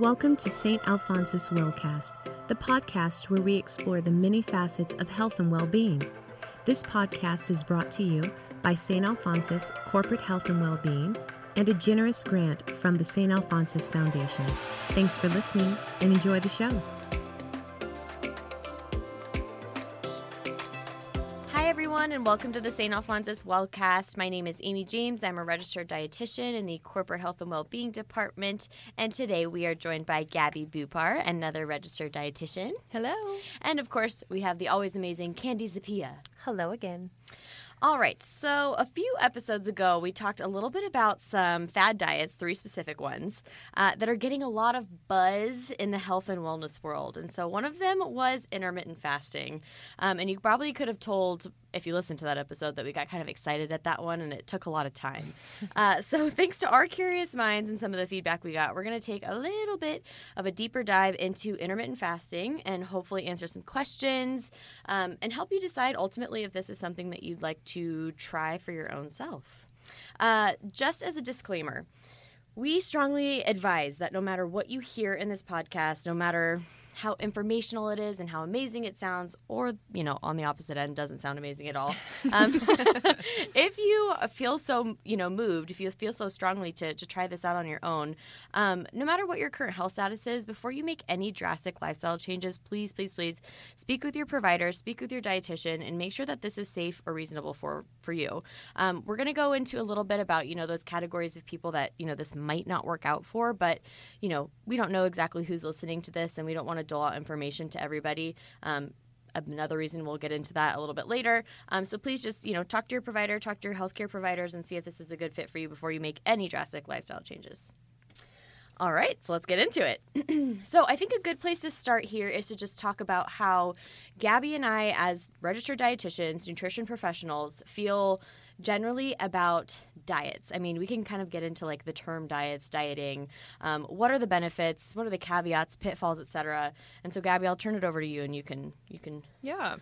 Welcome to St. Alphonsus Wellcast, the podcast where we explore the many facets of health and well being. This podcast is brought to you by St. Alphonsus Corporate Health and Well-Being and a generous grant from the St. Alphonsus Foundation. Thanks for listening and enjoy the show. Everyone, and welcome to the St. Alphonsus Wellcast. My name is Amy James. I'm a registered dietitian in the Corporate Health and Wellbeing Department, and today we are joined by Gabby Boobar, another registered dietitian. Hello. And of course, we have the always amazing Candi Zappia. Hello again. All right. So, a few episodes ago, we talked a little bit about some fad diets, three specific ones, uh, that are getting a lot of buzz in the health and wellness world. And so, one of them was intermittent fasting. Um, and you probably could have told if you listened to that episode that we got kind of excited at that one and it took a lot of time. Uh, so, thanks to our curious minds and some of the feedback we got, we're going to take a little bit of a deeper dive into intermittent fasting and hopefully answer some questions um, and help you decide ultimately if this is something that you'd like to try for your own self. Uh, just as a disclaimer, we strongly advise that no matter what you hear in this podcast, no matter how informational it is and how amazing it sounds, or, you know, on the opposite end, doesn't sound amazing at all. Um, if you feel so, you know, moved, if you feel so strongly to, to try this out on your own, um, no matter what your current health status is, before you make any drastic lifestyle changes, please, please, please speak with your provider, speak with your dietitian, and make sure that this is safe or reasonable for, for you. Um, we're going to go into a little bit about, you know, those categories of people that, you know, this might not work out for, but, you know, we don't know exactly who's listening to this and we don't want to dole out information to everybody. Um, another reason we'll get into that a little bit later. Um, so please just you know talk to your provider, talk to your healthcare providers, and see if this is a good fit for you before you make any drastic lifestyle changes. All right, so let's get into it. so, I think a good place to start here is to just talk about how Gabby and I, as registered dietitians, nutrition professionals, feel generally about diets. I mean, we can kind of get into like the term diets, dieting. Um, what are the benefits? What are the caveats, pitfalls, etc. And so, Gabby, I'll turn it over to you, and you can you can. Yeah.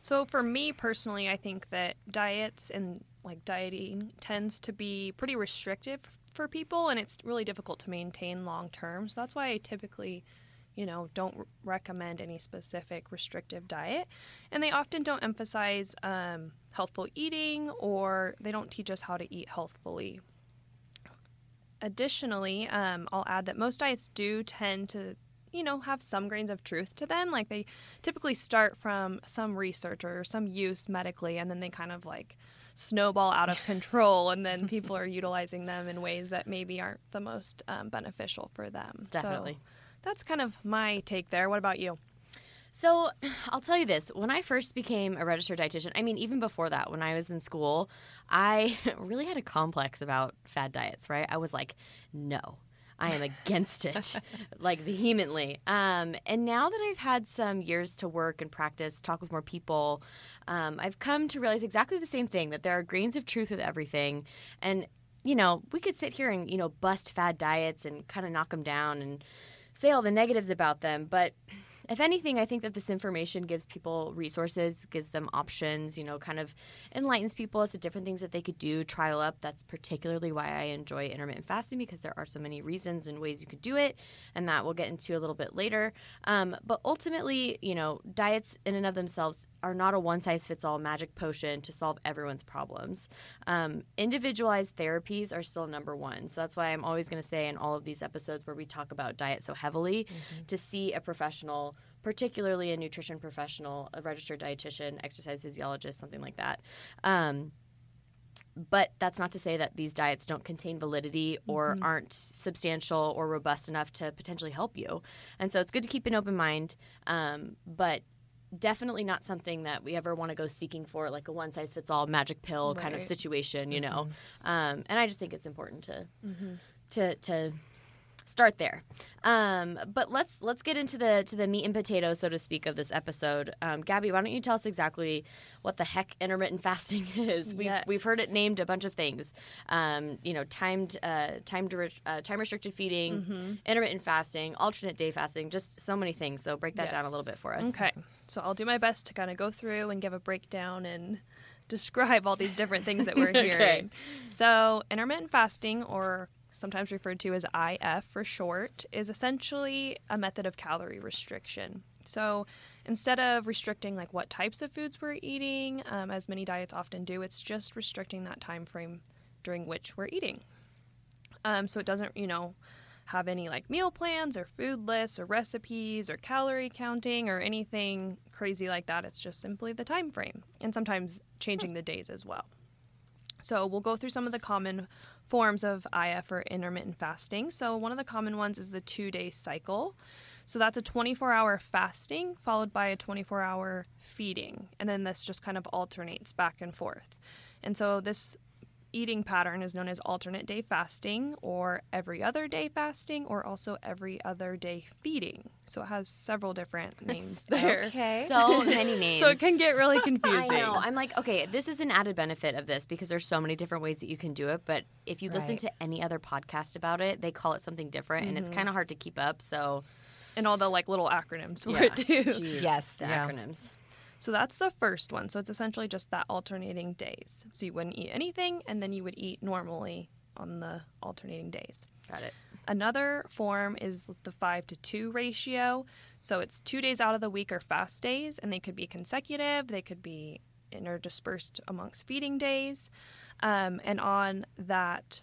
So for me personally, I think that diets and like dieting tends to be pretty restrictive for people, and it's really difficult to maintain long term. So that's why I typically you know, don't recommend any specific restrictive diet. And they often don't emphasize um, healthful eating or they don't teach us how to eat healthfully. Additionally, um, I'll add that most diets do tend to, you know, have some grains of truth to them. Like they typically start from some research or some use medically, and then they kind of like snowball out of control, and then people are utilizing them in ways that maybe aren't the most um, beneficial for them. Definitely. So that's kind of my take there. What about you? So I'll tell you this when I first became a registered dietitian, I mean, even before that, when I was in school, I really had a complex about fad diets, right? I was like, no. I am against it, like vehemently. Um, and now that I've had some years to work and practice, talk with more people, um, I've come to realize exactly the same thing that there are grains of truth with everything. And, you know, we could sit here and, you know, bust fad diets and kind of knock them down and say all the negatives about them, but if anything, I think that this information gives people resources, gives them options, you know, kind of enlightens people as to different things that they could do, trial up. That's particularly why I enjoy intermittent fasting because there are so many reasons and ways you could do it, and that we'll get into a little bit later. Um, but ultimately, you know, diets in and of themselves are not a one size fits all magic potion to solve everyone's problems. Um, individualized therapies are still number one. So that's why I'm always going to say in all of these episodes where we talk about diet so heavily mm-hmm. to see a professional particularly a nutrition professional, a registered dietitian, exercise physiologist, something like that. Um, but that's not to say that these diets don't contain validity or mm-hmm. aren't substantial or robust enough to potentially help you. And so it's good to keep an open mind, um, but definitely not something that we ever want to go seeking for, like a one size fits all magic pill right. kind of situation, you mm-hmm. know. Um, and I just think it's important to mm-hmm. to to start there. Um, but let's let's get into the to the meat and potatoes, so to speak, of this episode. Um, Gabby, why don't you tell us exactly what the heck intermittent fasting is? We've yes. we've heard it named a bunch of things. Um, you know, timed uh, timed uh, time restricted feeding, mm-hmm. intermittent fasting, alternate day fasting, just so many things. So break that yes. down a little bit for us. Okay, so I'll do my best to kind of go through and give a breakdown and describe all these different things that we're hearing. okay. So intermittent fasting or sometimes referred to as IF for short, is essentially a method of calorie restriction. So instead of restricting like what types of foods we're eating, um, as many diets often do, it's just restricting that time frame during which we're eating. Um, so it doesn't, you know, have any like meal plans or food lists or recipes or calorie counting or anything crazy like that. It's just simply the time frame and sometimes changing the days as well. So we'll go through some of the common forms of IF or intermittent fasting. So one of the common ones is the two day cycle. So that's a 24 hour fasting followed by a 24 hour feeding. And then this just kind of alternates back and forth. And so this eating pattern is known as alternate day fasting or every other day fasting or also every other day feeding. So it has several different names there. Okay. So many names. So it can get really confusing. I know. I'm like, okay, this is an added benefit of this because there's so many different ways that you can do it. But if you listen to any other podcast about it, they call it something different, and it's mm-hmm. kind of hard to keep up. So And all the like little acronyms for yeah, it too. Jeez, Yes, the yeah. acronyms. So that's the first one. So it's essentially just that alternating days. So you wouldn't eat anything and then you would eat normally on the alternating days. Got it. Another form is the 5 to 2 ratio. So it's 2 days out of the week are fast days and they could be consecutive, they could be interdispersed amongst feeding days. Um, and on that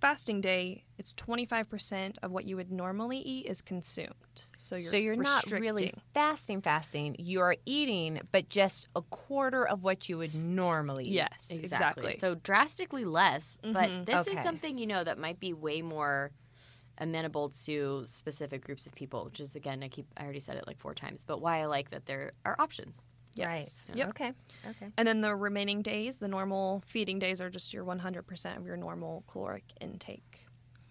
fasting day, it's 25% of what you would normally eat is consumed. So you're so you're not really fasting, fasting. You're eating, but just a quarter of what you would normally eat. Yes, exactly. So drastically less, but Mhm. this is something you know that might be way more amenable to specific groups of people. Which is again, I keep I already said it like four times, but why I like that there are options. Yes. Right. Yep. Okay. Okay. And then the remaining days, the normal feeding days, are just your 100% of your normal caloric intake.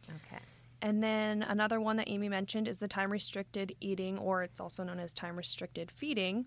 Okay. And then another one that Amy mentioned is the time restricted eating, or it's also known as time restricted feeding.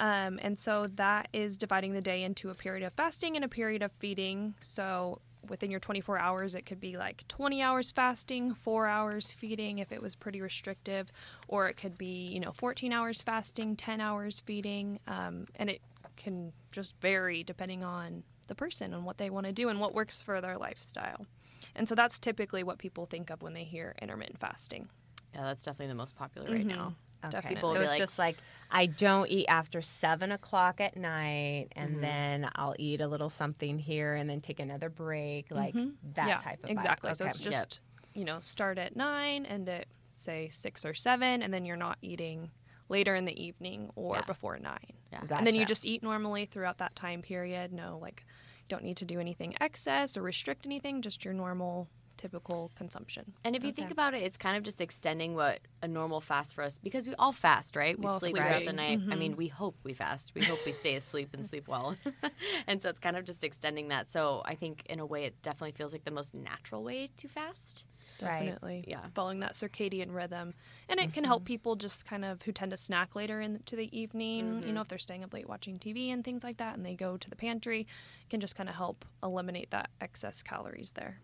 Um, and so that is dividing the day into a period of fasting and a period of feeding. So within your 24 hours, it could be like 20 hours fasting, four hours feeding if it was pretty restrictive, or it could be, you know, 14 hours fasting, 10 hours feeding. Um, and it can just vary depending on the person and what they want to do and what works for their lifestyle. And so that's typically what people think of when they hear intermittent fasting. Yeah, that's definitely the most popular right now. Okay. Definitely. People will So it's like- just like I don't eat after seven o'clock at night, and Mhm. then I'll eat a little something here, and then take another break, like that Mm-hmm. yeah, type of vibe. exactly. So it's just you know start at nine end at say six or seven, and then you're not eating later in the evening or Yeah. before nine. Yeah. And then you just eat normally throughout that time period. No, like don't need to do anything excess or restrict anything. Just your normal, typical consumption. And if you think about it, it's kind of just extending what a normal fast for us because we all fast, right? We Well, sleep sleeping. throughout the night. I Mhm. mean, we hope we fast. We hope we stay asleep and sleep well. and so it's kind of just extending that. So I think in a way, it definitely feels like the most natural way to fast. Right. Definitely. Yeah. Following that circadian rhythm. And it can help mm-hmm. people just kind of who tend to snack later into the evening, you know, mm-hmm. if they're staying up late watching TV and things like that and they go to the pantry, can just kind of help eliminate that excess calories there.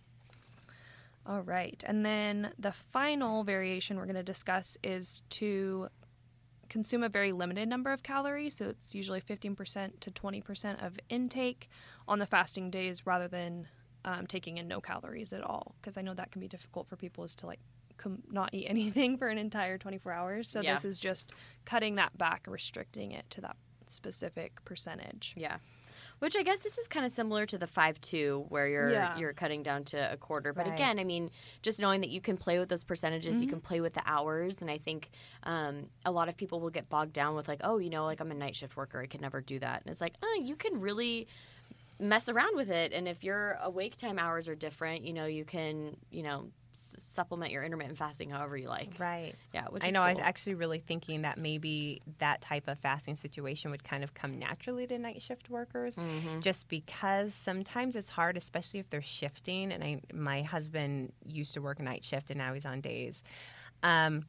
All right. And then the final variation we're going to discuss is to consume a very limited number of calories. So it's usually 15% to 20% of intake on the fasting days rather than um, taking in no calories at all. Because I know that can be difficult for people is to like com- not eat anything for an entire 24 hours. So Yeah. this is just cutting that back, restricting it to that specific percentage. Yeah. Which I guess this is kind of similar to the five two, where you're Yeah. you're cutting down to a quarter. But Right. again, I mean, just knowing that you can play with those percentages, Mm-hmm. you can play with the hours, and I think um, a lot of people will get bogged down with like, oh, you know, like I'm a night shift worker, I could never do that, and it's like, oh, you can really mess around with it, and if your awake time hours are different, you know, you can, you know, s- supplement your intermittent fasting however you like. Right. Yeah, which I know. I was actually really thinking that maybe that type of fasting situation would kind of come naturally to night shift workers, Mhm. just because sometimes it's hard, especially if they're shifting. And I, my husband used to work night shift, and now he's on days. Um,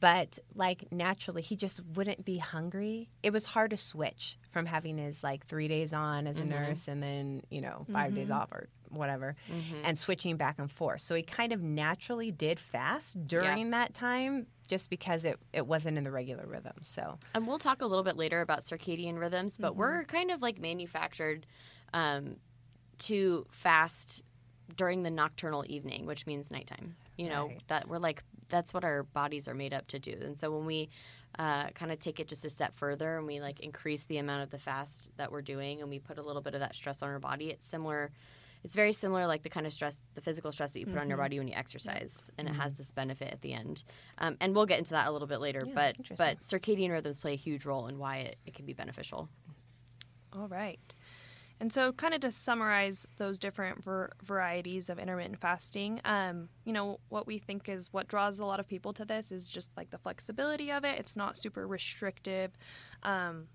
but like naturally, he just wouldn't be hungry. It was hard to switch from having his like three days on as a Mhm. nurse, and then you know 5 days Mhm. off or whatever Mhm. and switching back and forth. So he kind of naturally did fast during that time just because it, it wasn't in the regular rhythm. So And we'll talk a little bit later about circadian rhythms, but we're kind of like manufactured um, to fast during the nocturnal evening, which means nighttime. You know Right. that we're like that's what our bodies are made up to do. And so when we uh, kind of take it just a step further and we like increase the amount of the fast that we're doing and we put a little bit of that stress on our body, it's similar. It's very similar, like the kind of stress, the physical stress that you put on your body when you exercise, and it has this benefit at the end. Um, and we'll get into that a little bit later. Yeah, but but circadian rhythms play a huge role in why it, it can be beneficial. All right. And so, kind of to summarize those different ver- varieties of intermittent fasting, um, you know, what we think is what draws a lot of people to this is just like the flexibility of it. It's not super restrictive um,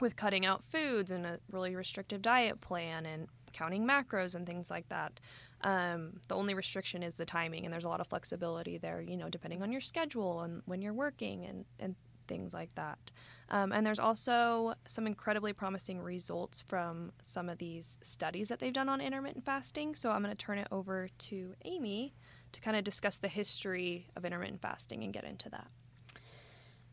with cutting out foods and a really restrictive diet plan and counting macros and things like that. Um, the only restriction is the timing, and there's a lot of flexibility there, you know, depending on your schedule and when you're working and, and things like that. Um, and there's also some incredibly promising results from some of these studies that they've done on intermittent fasting. So I'm going to turn it over to Amy to kind of discuss the history of intermittent fasting and get into that.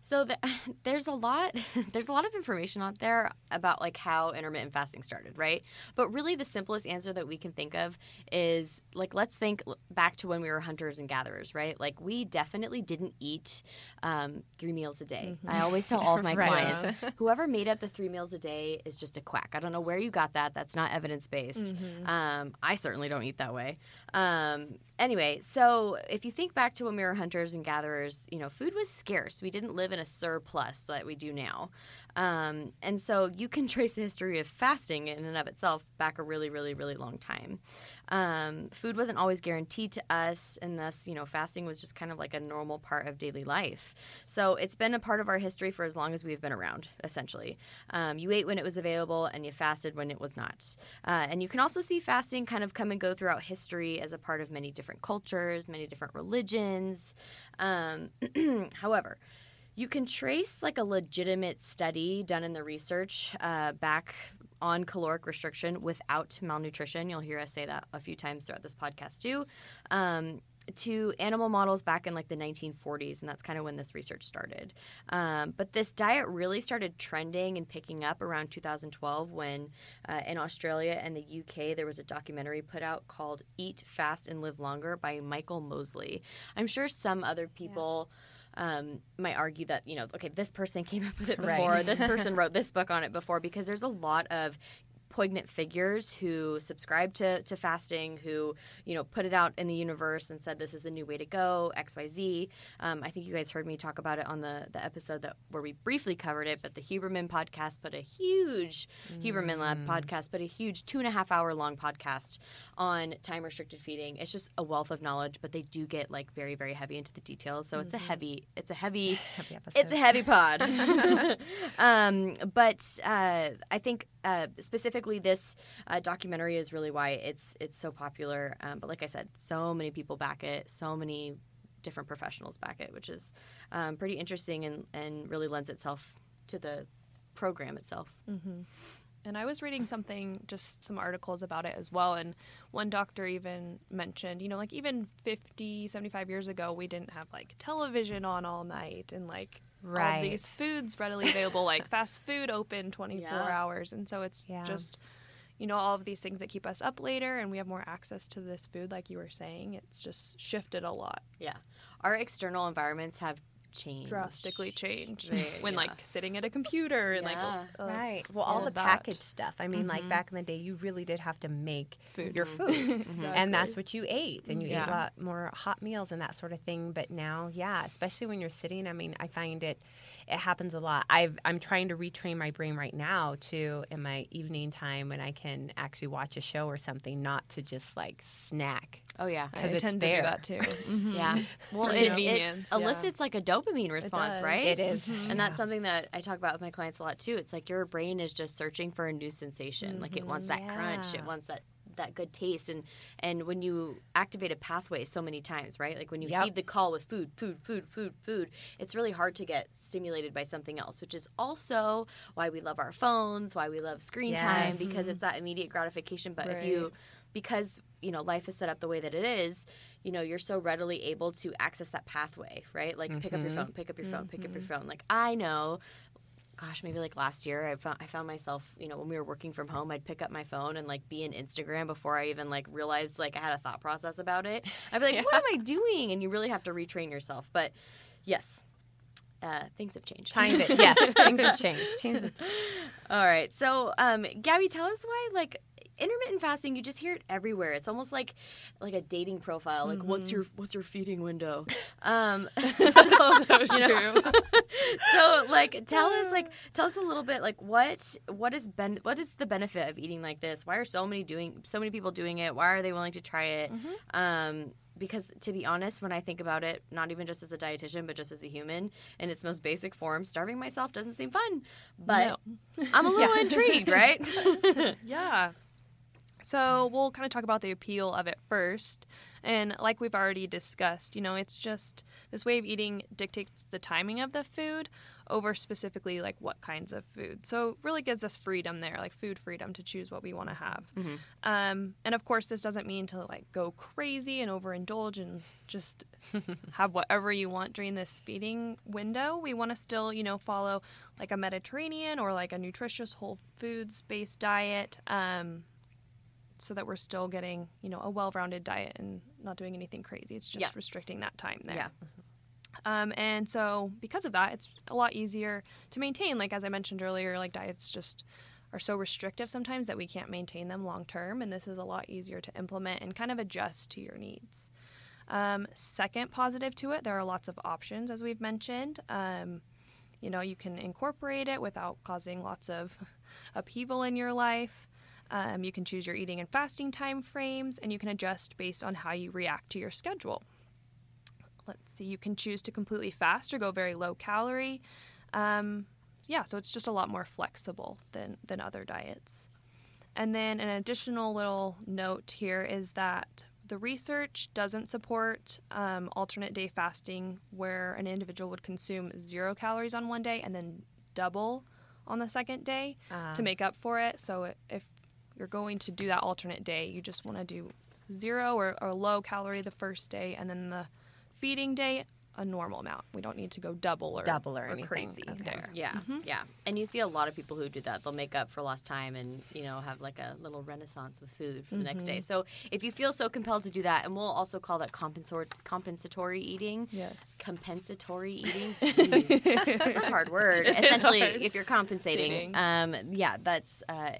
So the, there's a lot there's a lot of information out there about like how intermittent fasting started, right? But really the simplest answer that we can think of is like let's think back to when we were hunters and gatherers, right? Like we definitely didn't eat um, three meals a day. I always tell all of my Right. clients, whoever made up the three meals a day is just a quack. I don't know where you got that. That's not evidence based. Um, I certainly don't eat that way. Um, anyway, so if you think back to when we were hunters and gatherers, you know, food was scarce. We didn't live in a surplus that we do now. Um, and so you can trace the history of fasting in and of itself back a really, really, really long time. Um, food wasn't always guaranteed to us, and thus, you know, fasting was just kind of like a normal part of daily life. So it's been a part of our history for as long as we've been around, essentially. Um, you ate when it was available, and you fasted when it was not. Uh, and you can also see fasting kind of come and go throughout history as a part of many different cultures, many different religions. Um, however, you can trace like a legitimate study done in the research uh, back on caloric restriction without malnutrition. You'll hear us say that a few times throughout this podcast too. Um, to animal models back in like the 1940s, and that's kind of when this research started. Um, but this diet really started trending and picking up around 2012 when uh, in Australia and the UK there was a documentary put out called Eat, Fast, and Live Longer by Michael Mosley. I'm sure some other people um, might argue that you know okay this person came up with it Right. before this person wrote this book on it before because there's a lot of poignant figures who subscribe to, to fasting who you know put it out in the universe and said this is the new way to go xyz um, i think you guys heard me talk about it on the, the episode that where we briefly covered it but the huberman podcast put a huge huberman lab podcast but a huge two and a half hour long podcast on time restricted feeding. It's just a wealth of knowledge but they do get like very very heavy into the details. So it's a heavy it's a heavy episode. it's a heavy pod. um, but uh, I think uh, specifically this uh, documentary is really why it's it's so popular. Um, but like I said, so many people back it, so many different professionals back it, which is um, pretty interesting and, and really lends itself to the program itself. And I was reading something, just some articles about it as well. And one doctor even mentioned, you know, like even 50, 75 years ago, we didn't have like television on all night and like all Right. these foods readily available, like fast food open 24 Yeah. hours. And so it's Yeah. just, you know, all of these things that keep us up later and we have more access to this food, like you were saying. It's just shifted a lot, Yeah, our external environments have changed drastically change They- when yeah. like sitting at a computer and like, Yeah. uh, Right. Well, all all the of that. packaged stuff. I mean, like back in the day, you really did have to make Food. your food, and that's what you ate, and you ate a lot more hot meals and that sort of thing. But now, yeah, especially when you're sitting, I mean, I find it it happens a lot. I've I'm trying to retrain my brain right now to in my evening time when I can actually watch a show or something, not to just like snack. Oh yeah I 'Cause it's tend there. to do that too. mm-hmm. Yeah. Well, For it, it convenience, yeah. elicits like a dopamine response, does. right? It is. Mm-hmm. And that's something that I talk about with my clients a lot too. It's like your brain is just searching for a new sensation. Like it wants mm-hmm. that crunch, it wants that that good taste and and when you activate a pathway so many times right like when you Yep. heed the call with food food food food food it's really hard to get stimulated by something else which is also why we love our phones why we love screen time because mm-hmm. it's that immediate gratification but if you Right. Because you know life is set up the way that it is you know you're so readily able to access that pathway right like pick up your phone pick up your phone pick up your phone like i know gosh, maybe like last year, I found I found myself, you know, when we were working from home, I'd pick up my phone and like be in Instagram before I even like realized like I had a thought process about it. I'd be like, what am I doing? And you really have to retrain yourself. But yes, uh, things have changed. Time it. Yes, things have changed. Changed. All right. So, um, Gabby, tell us why like intermittent fasting. You just hear it everywhere. It's almost like like a dating profile. Like, what's your what's your feeding window? Um, so, you know, so like tell us like tell us a little bit like what what is ben what is the benefit of eating like this? Why are so many doing so many people doing it? Why are they willing to try it? Um, because to be honest, when I think about it, not even just as a dietitian, but just as a human, in its most basic form, starving myself doesn't seem fun. But I'm a little intrigued, right? Yeah. So we'll kind of talk about the appeal of it first. And like we've already discussed, you know, it's just this way of eating dictates the timing of the food over specifically like what kinds of food. So it really gives us freedom there, like food freedom to choose what we want to have. Um, and of course, this doesn't mean to like go crazy and overindulge and just have whatever you want during this feeding window. We want to still, you know, follow like a Mediterranean or like a nutritious whole foods based diet. Um, so that we're still getting, you know, a well-rounded diet and not doing anything crazy. It's just Yeah. restricting that time there. Yeah. Um, and so because of that, it's a lot easier to maintain. Like as I mentioned earlier, like diets just are so restrictive sometimes that we can't maintain them long term, and this is a lot easier to implement and kind of adjust to your needs. Um, second positive to it, there are lots of options, as we've mentioned. Um, you know, you can incorporate it without causing lots of upheaval in your life. Um, you can choose your eating and fasting time frames, and you can adjust based on how you react to your schedule. Let's see, you can choose to completely fast or go very low calorie. Um, yeah, so it's just a lot more flexible than, than other diets. And then an additional little note here is that the research doesn't support um, alternate day fasting where an individual would consume zero calories on one day and then double on the second day Ah. to make up for it. So if you're going to do that alternate day, you just want to do zero or, or low calorie the first day and then the feeding day a normal amount. We don't need to go double or Double or anything. crazy Okay. there. Yeah, yeah. And you see a lot of people who do that. They'll make up for lost time and, you know, have like a little renaissance with food for the next day. So if you feel so compelled to do that, and we'll also call that compensor- compensatory eating. Yes. Compensatory eating. Jeez. that's a hard word. Essentially, hard. if you're compensating, um, yeah, that's uh,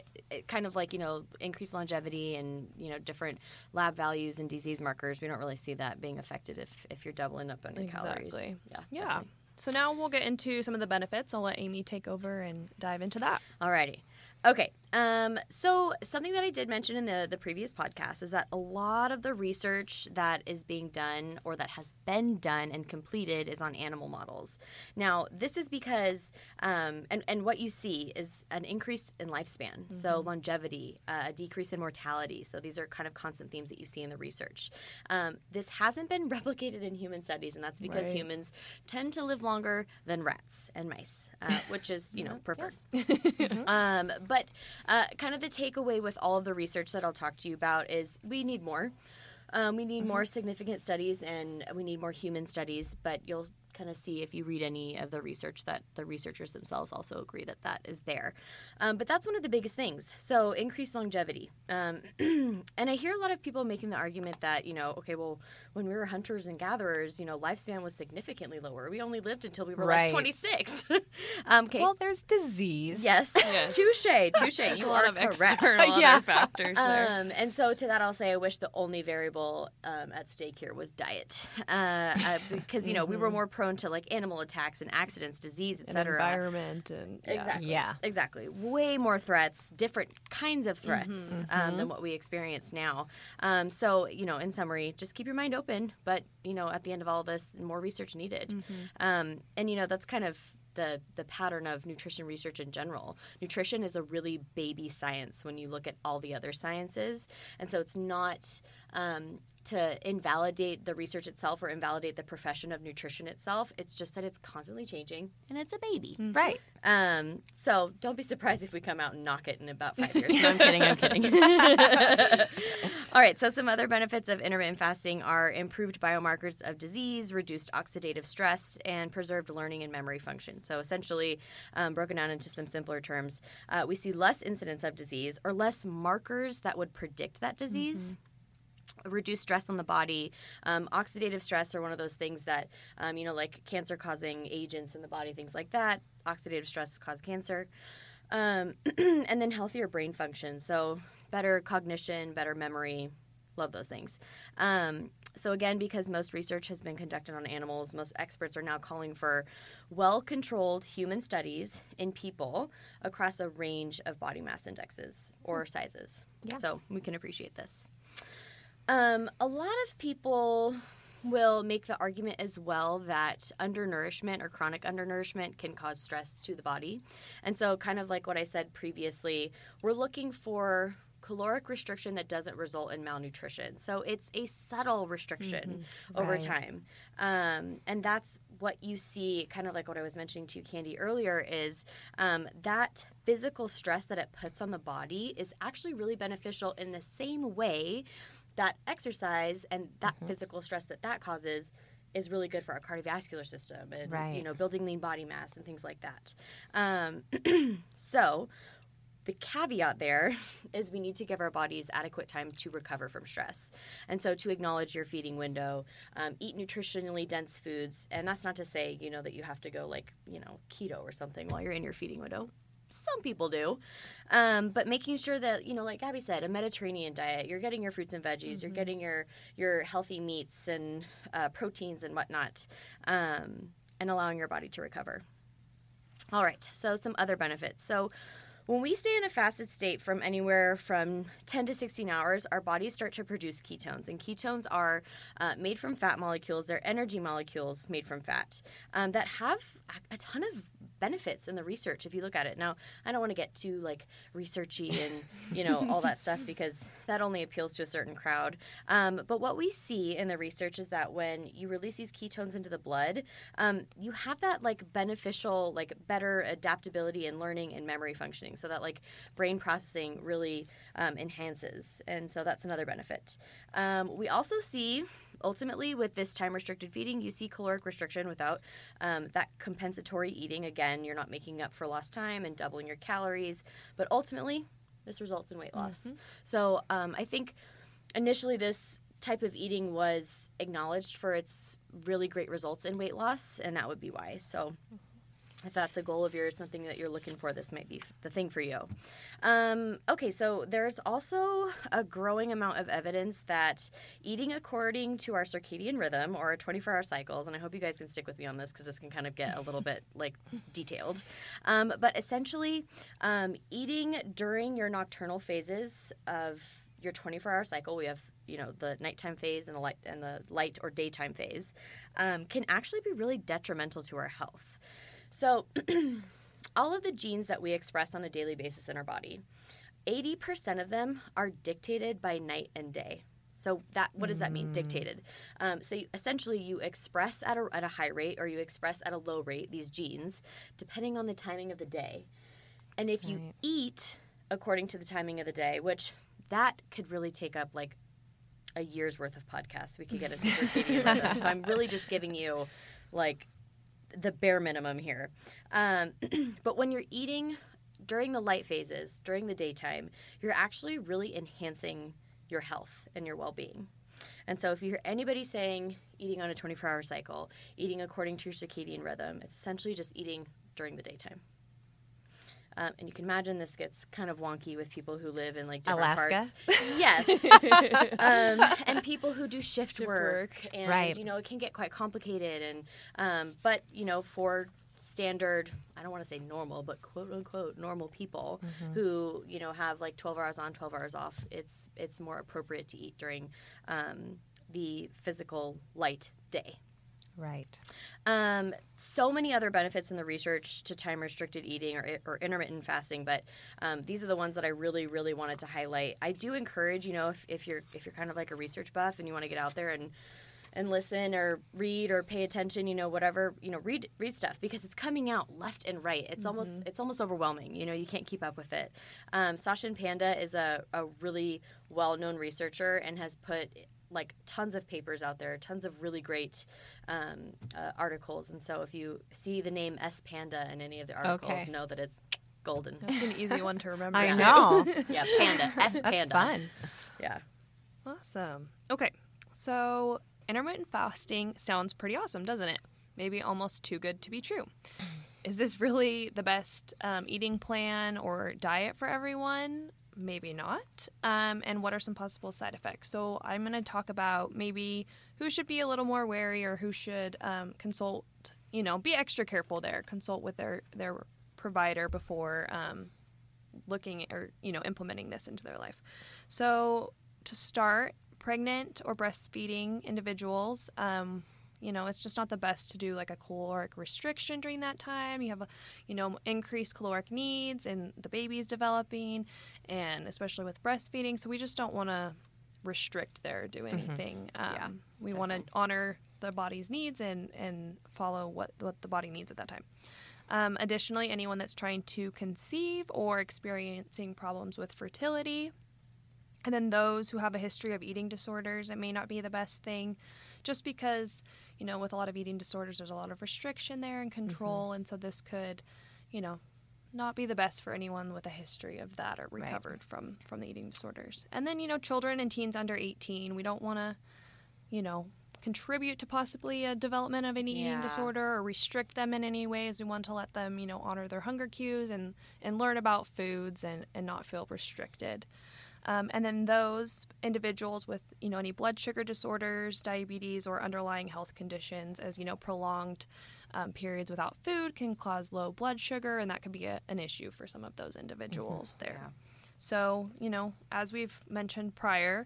kind of like you know increased longevity and you know different lab values and disease markers. We don't really see that being affected if if you're doubling up on your calories. Exactly. Yeah. Yeah. definitely. So now we'll get into some of the benefits. I'll let Amy take over and dive into that. Alrighty. Okay. Um, so something that I did mention in the the previous podcast is that a lot of the research that is being done or that has been done and completed is on animal models. Now, this is because um, and and what you see is an increase in lifespan, so longevity, uh, a decrease in mortality. So these are kind of constant themes that you see in the research. Um, this hasn't been replicated in human studies, and that's because Right. humans tend to live longer than rats and mice, uh, which is you know preferred. Um, but uh, kind of the takeaway with all of the research that I'll talk to you about is we need more. Um, we need more significant studies and we need more human studies, but you'll kind of see if you read any of the research that the researchers themselves also agree that that is there. Um, but that's one of the biggest things. So increased longevity. Um, and I hear a lot of people making the argument that, you know, okay, well, when we were hunters and gatherers, you know, lifespan was significantly lower. We only lived until we were Right. like 26. um, okay. Well, there's disease. Yes. Yes. touche, touche. You a lot are of correct. external Yeah. other factors there. Um, and so to that, I'll say I wish the only variable um, at stake here was diet, uh, uh, because you know we were more prone to like animal attacks and accidents, disease, and etc. environment and yeah. Exactly. Yeah. Exactly. Way more threats, different kinds of threats Um, than what we experience now. Um, so, you know, in summary, just keep your mind open. But, you know, at the end of all this, more research needed. Um, and, you know, that's kind of the, the pattern of nutrition research in general. Nutrition is a really baby science when you look at all the other sciences. And so it's not um, to invalidate the research itself or invalidate the profession of nutrition itself. It's just that it's constantly changing and it's a baby. Right. Um, so don't be surprised if we come out and knock it in about five years. No, I'm kidding. I'm kidding. All right. So some other benefits of intermittent fasting are improved biomarkers of disease, reduced oxidative stress, and preserved learning and memory function. So essentially, um, broken down into some simpler terms, uh, we see less incidence of disease or less markers that would predict that disease. Reduce stress on the body. Um, oxidative stress are one of those things that, um, you know, like cancer causing agents in the body, things like that. Oxidative stress cause cancer. Um, and then healthier brain function. So, better cognition, better memory. Love those things. Um, so, again, because most research has been conducted on animals, most experts are now calling for well controlled human studies in people across a range of body mass indexes or sizes. Yeah. So, we can appreciate this. Um, a lot of people will make the argument as well that undernourishment or chronic undernourishment can cause stress to the body. And so, kind of like what I said previously, we're looking for caloric restriction that doesn't result in malnutrition. So, it's a subtle restriction over Right. time. Um, and that's what you see, kind of like what I was mentioning to you, Candi, earlier, is um, that physical stress that it puts on the body is actually really beneficial in the same way that exercise and that physical stress that that causes is really good for our cardiovascular system and Right. you know building lean body mass and things like that. Um, so the caveat there is we need to give our bodies adequate time to recover from stress. And so to acknowledge your feeding window, um, eat nutritionally dense foods. And that's not to say, you know, that you have to go like, you know, keto or something while you're in your feeding window. Some people do. Um, but making sure that, you know, like Abby said, a Mediterranean diet, you're getting your fruits and veggies, you're getting your, your healthy meats and uh, proteins and whatnot, um, and allowing your body to recover. All right, so some other benefits. So, when we stay in a fasted state from anywhere from 10 to 16 hours, our bodies start to produce ketones. And ketones are uh, made from fat molecules. They're energy molecules made from fat um, that have a- ton of benefits in the research if you look at it. Now, I don't want to get too like researchy and, you know, all that stuff because that only appeals to a certain crowd. Um, but what we see in the research is that when you release these ketones into the blood, um, you have that like beneficial, like better adaptability and learning and memory functioning. So that like brain processing really um, enhances. And so that's another benefit. Um, we also see ultimately with this time restricted feeding you see caloric restriction without um, that compensatory eating again you're not making up for lost time and doubling your calories but ultimately this results in weight loss so um, i think initially this type of eating was acknowledged for its really great results in weight loss and that would be why so if that's a goal of yours, something that you're looking for, this might be the thing for you. Um, okay, so there's also a growing amount of evidence that eating according to our circadian rhythm or our 24 hour cycles, and I hope you guys can stick with me on this because this can kind of get a little bit like detailed. Um, but essentially, um, eating during your nocturnal phases of your 24 hour cycle, we have you know the nighttime phase and the light and the light or daytime phase, um, can actually be really detrimental to our health. So, all of the genes that we express on a daily basis in our body, 80% of them are dictated by night and day. So that what does that mean? Dictated. Um, so you, essentially, you express at a, at a high rate or you express at a low rate these genes, depending on the timing of the day. And if you Right. eat according to the timing of the day, which that could really take up like a year's worth of podcasts, we could get into circadian rhythm. So I'm really just giving you like the bare minimum here. Um, but when you're eating during the light phases, during the daytime, you're actually really enhancing your health and your well being. And so, if you hear anybody saying eating on a 24 hour cycle, eating according to your circadian rhythm, it's essentially just eating during the daytime. Um, and you can imagine this gets kind of wonky with people who live in like different Alaska? parts. Yes. um, and people who do shift, Shift work, work. and Right. you know it can get quite complicated. And um, but you know for standard, I don't want to say normal, but quote unquote normal people who you know have like 12 hours on, 12 hours off, it's it's more appropriate to eat during um, the physical light day. Right. Um, so many other benefits in the research to time restricted eating or, or intermittent fasting, but um, these are the ones that I really, really wanted to highlight. I do encourage, you know, if, if you're if you're kind of like a research buff and you want to get out there and and listen or read or pay attention, you know, whatever, you know, read read stuff because it's coming out left and right. It's almost it's almost overwhelming. You know, you can't keep up with it. Um, Sachin Panda is a, a really well known researcher and has put like tons of papers out there, tons of really great um, uh, articles. And so if you see the name S Panda in any of the articles, Okay. know that it's golden. That's an easy one to remember. I know. yeah, Panda. S Panda. That's fun. Yeah. Awesome. Okay, so intermittent fasting sounds pretty awesome, doesn't it? Maybe almost too good to be true. Is this really the best um, eating plan or diet for everyone? Maybe not. Um, and what are some possible side effects? So I'm going to talk about maybe who should be a little more wary or who should um, consult. You know, be extra careful there. Consult with their their provider before um, looking or you know implementing this into their life. So to start, pregnant or breastfeeding individuals, um, you know, it's just not the best to do like a caloric restriction during that time. You have a, you know, increased caloric needs and the baby's developing, and especially with breastfeeding. So we just don't want to restrict there or do anything. Um, Yeah, we want to honor the body's needs and and follow what what the body needs at that time. Um, additionally, anyone that's trying to conceive or experiencing problems with fertility, and then those who have a history of eating disorders, it may not be the best thing just because, you know, with a lot of eating disorders, there's a lot of restriction there and mm-hmm. control. And so this could, you know, not be the best for anyone with a history of that or Right. recovered from from the eating disorders. And then, you know, children and teens under 18, we don't want to, you know, contribute to possibly a development of an eating Yeah. disorder or restrict them in any ways. We want to let them, you know, honor their hunger cues and and learn about foods and and not feel restricted. Um, and then those individuals with you know any blood sugar disorders, diabetes, or underlying health conditions, as you know, prolonged um, periods without food can cause low blood sugar, and that could be a, an issue for some of those individuals there. yeah. So you know, as we've mentioned prior,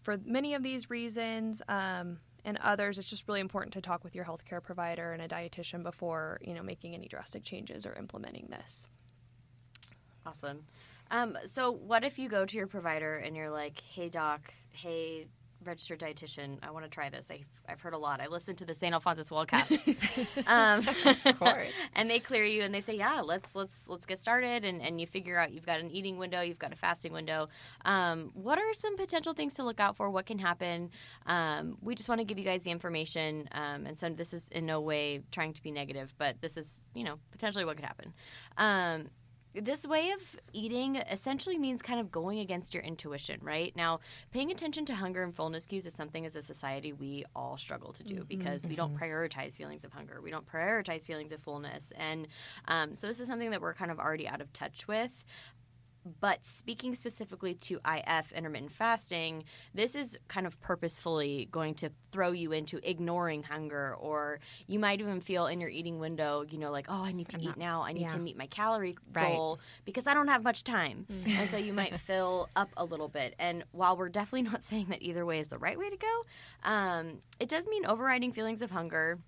for many of these reasons. Um, and others, it's just really important to talk with your healthcare provider and a dietitian before you know making any drastic changes or implementing this. Awesome. Um, so, what if you go to your provider and you're like, "Hey, doc. Hey, registered dietitian. I want to try this. I, I've heard a lot. I listened to the St. Alphonsus Wellcast. um, Of course. and they clear you and they say, "Yeah, let's let's let's get started." And and you figure out you've got an eating window, you've got a fasting window. Um, what are some potential things to look out for? What can happen? Um, we just want to give you guys the information. Um, and so this is in no way trying to be negative, but this is you know potentially what could happen. This way of eating essentially means kind of going against your intuition, right? Now, paying attention to hunger and fullness cues is something as a society we all struggle to do because we don't prioritize feelings of hunger. We don't prioritize feelings of fullness. And um, so this is something that we're kind of already out of touch with. But speaking specifically to IF, intermittent fasting, this is kind of purposefully going to throw you into ignoring hunger, or you might even feel in your eating window, you know, like, oh, I need to I'm eat not- now. I need yeah. to meet my calorie Right. goal because I don't have much time. And so you might fill up a little bit. And while we're definitely not saying that either way is the right way to go, um, it does mean overriding feelings of hunger.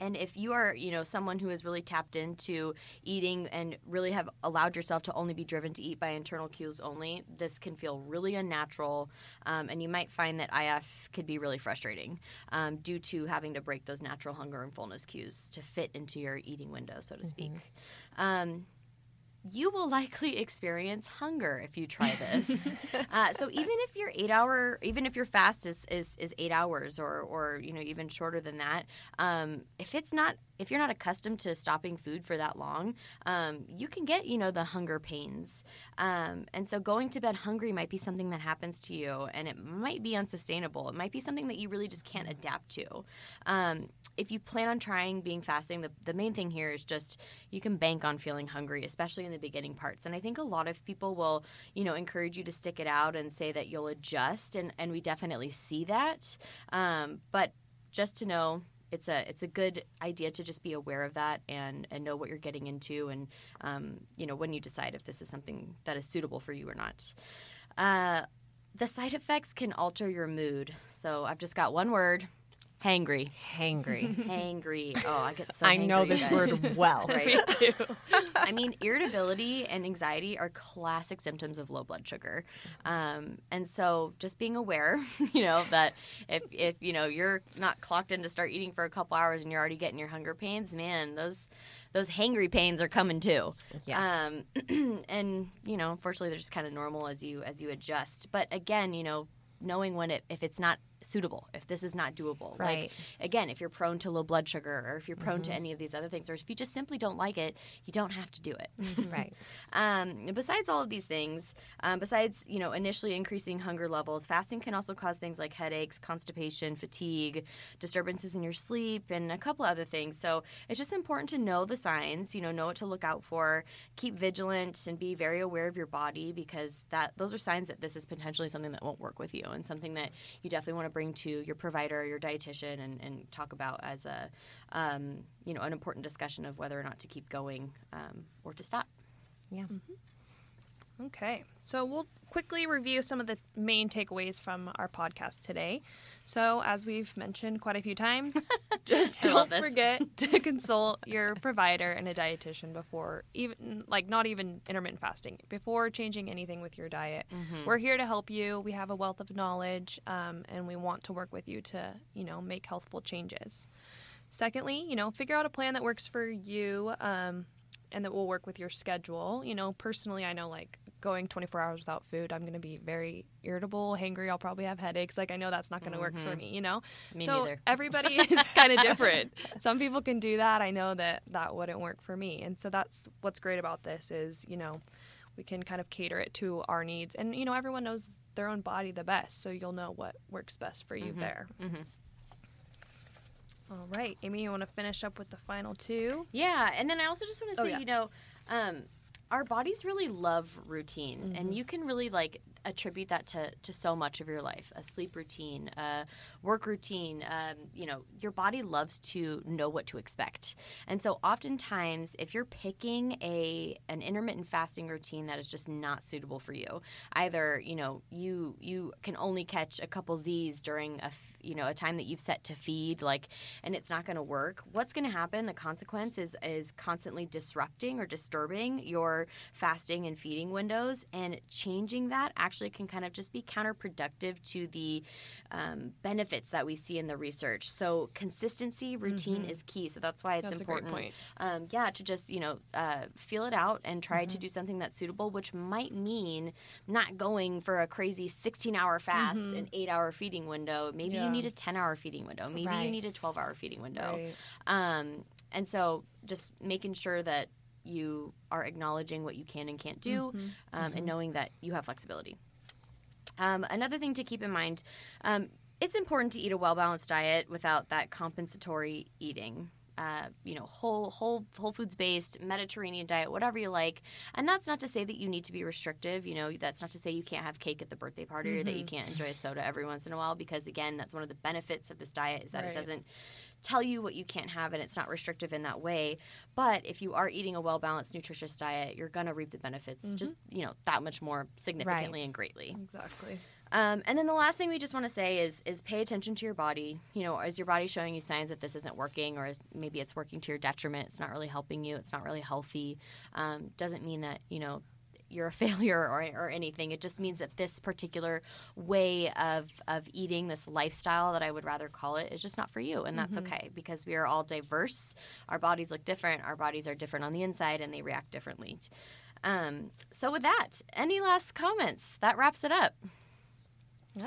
And if you are, you know, someone who is really tapped into eating and really have allowed yourself to only be driven to eat by internal cues only, this can feel really unnatural. Um, and you might find that IF could be really frustrating um, due to having to break those natural hunger and fullness cues to fit into your eating window, so to speak. Um, you will likely experience hunger if you try this. uh, so even if your eight hour, even if your fast is, is, is eight hours or, or you know even shorter than that, um, if it's not if you're not accustomed to stopping food for that long, um, you can get you know the hunger pains. Um, and so going to bed hungry might be something that happens to you, and it might be unsustainable. It might be something that you really just can't adapt to. Um, if you plan on trying being fasting, the, the main thing here is just you can bank on feeling hungry, especially in the beginning parts. And I think a lot of people will, you know, encourage you to stick it out and say that you'll adjust, and, and we definitely see that. Um, but just to know it's a it's a good idea to just be aware of that and and know what you're getting into and um, you know when you decide if this is something that is suitable for you or not. Uh, the side effects can alter your mood. So I've just got one word: hangry. Hangry. Hangry. Oh, I get so. I know this guys. word well. Right. I mean, irritability and anxiety are classic symptoms of low blood sugar, um, and so just being aware, you know, that if if you know you're not clocked in to start eating for a couple hours and you're already getting your hunger pains, man, those those hangry pains are coming too. Yeah. Um, and you know, unfortunately, they're just kind of normal as you as you adjust. But again, you know, knowing when it if it's not suitable, if this is not doable. Right. Like again, if you're prone to low blood sugar or if you're prone to any of these other things, or if you just simply don't like it, you don't have to do it. right. Um, besides all of these things, um, besides you know initially increasing hunger levels, fasting can also cause things like headaches, constipation, fatigue, disturbances in your sleep, and a couple other things. So it's just important to know the signs. You know, know what to look out for. Keep vigilant and be very aware of your body because that those are signs that this is potentially something that won't work with you and something that you definitely want to bring to your provider, your dietitian, and, and talk about as a um, you know an important discussion of whether or not to keep going um, or to stop. Yeah. Okay, so we'll quickly review some of the main takeaways from our podcast today. So, as we've mentioned quite a few times, just don't forget to consult your provider and a dietitian before even, like, not even intermittent fasting, before changing anything with your diet. We're here to help you. We have a wealth of knowledge, um, and we want to work with you to, you know, make healthful changes. Secondly, you know, figure out a plan that works for you um, and that will work with your schedule. You know, personally, I know like going 24 hours without food, I'm going to be very irritable, hangry. I'll probably have headaches. Like, I know that's not going to work for me, you know? Me so neither. everybody is kind of different. Some people can do that. I know that that wouldn't work for me. And so that's what's great about this is, you know, we can kind of cater it to our needs. And, you know, everyone knows their own body the best. So you'll know what works best for you there. Mhm. All right. Amy, you want to finish up with the final two? Yeah, and then I also just want to Oh, say, yeah. you know, um, our bodies really love routine, Mm-hmm. and you can really like attribute that to, to so much of your life a sleep routine a work routine um, you know your body loves to know what to expect and so oftentimes if you're picking a an intermittent fasting routine that is just not suitable for you either you know you you can only catch a couple z's during a you know a time that you've set to feed like and it's not going to work what's going to happen the consequence is is constantly disrupting or disturbing your fasting and feeding windows and changing that actually can kind of just be counterproductive to the um, benefits that we see in the research so consistency routine is key so that's why it's Mm-hmm. That's a great important point. um, yeah, to just you know uh, feel it out and try Mm-hmm. to do something that's suitable, which might mean not going for a crazy 16-hour fast, an eight-hour feeding window. Maybe Mm-hmm. Yeah. You need a 10-hour feeding window. Maybe you need a 12-hour feeding window. Right. Um, and so just making sure that you are acknowledging what you can and can't do, Mm-hmm. um, and knowing that you have flexibility. Um, another thing to keep in mind um, it's important to eat a well balanced diet without that compensatory eating. Uh, you know, whole whole whole foods based Mediterranean diet, whatever you like, and that's not to say that you need to be restrictive. You know, that's not to say you can't have cake at the birthday party or that you can't enjoy a soda every once in a while. Because again, that's one of the benefits of this diet is that Right. it doesn't tell you what you can't have and it's not restrictive in that way. But if you are eating a well balanced, nutritious diet, you're gonna reap the benefits just you know that much more significantly and greatly. Exactly. Um, and then the last thing we just want to say is is pay attention to your body. You know, is your body showing you signs that this isn't working, or is maybe it's working to your detriment? It's not really helping you. It's not really healthy. Um, doesn't mean that you know you're a failure or, or anything. It just means that this particular way of of eating, this lifestyle that I would rather call it, is just not for you, and that's okay because we are all diverse. Our bodies look different. Our bodies are different on the inside, and they react differently. Um, so with that, any last comments? That wraps it up.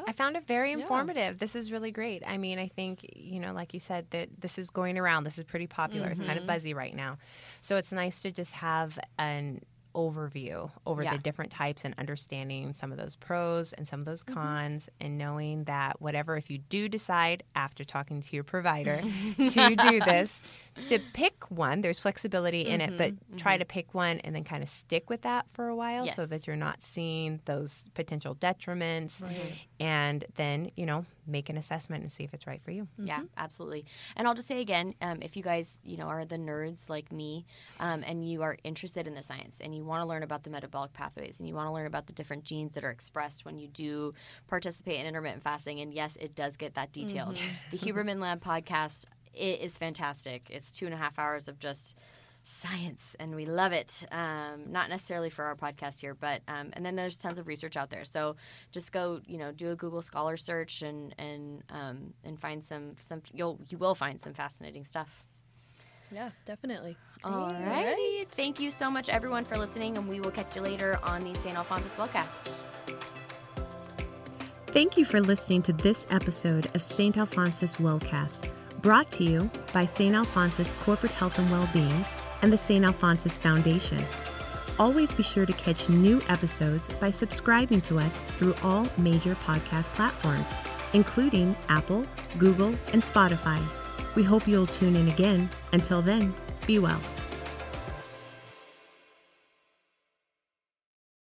I found it very Yeah. informative. This is really great. I mean, I think, you know, like you said, that this is going around. This is pretty popular. It's kind of mm-hmm. buzzy right now. So it's nice to just have an overview over Yeah. the different types and understanding some of those pros and some of those mm-hmm. cons and knowing that whatever if you do decide after talking to your provider to do this to pick one there's flexibility in it but try to pick one and then kind of stick with that for a while so that you're not seeing those potential detriments Right. and then you know make an assessment and see if it's right for you Yeah, absolutely. And I'll just say again, um, if you guys, you know, are the nerds like me, um, and you are interested in the science, and you want to learn about the metabolic pathways, and you want to learn about the different genes that are expressed when you do participate in intermittent fasting, and yes, it does get that detailed. The Huberman Lab podcast it is fantastic. It's two and a half hours of just science and we love it um, not necessarily for our podcast here but um, and then there's tons of research out there so just go you know do a google scholar search and and um, and find some some you'll you will find some fascinating stuff Yeah, definitely. all righty thank you so much everyone for listening and we will catch you later on the st alphonsus wellcast Thank you for listening to this episode of St. Alphonsus Wellcast, brought to you by St. Alphonsus Corporate Health and Wellbeing and the St. Alphonsus Foundation. Always be sure to catch new episodes by subscribing to us through all major podcast platforms, including Apple, Google, and Spotify. We hope you'll tune in again. Until then, be well.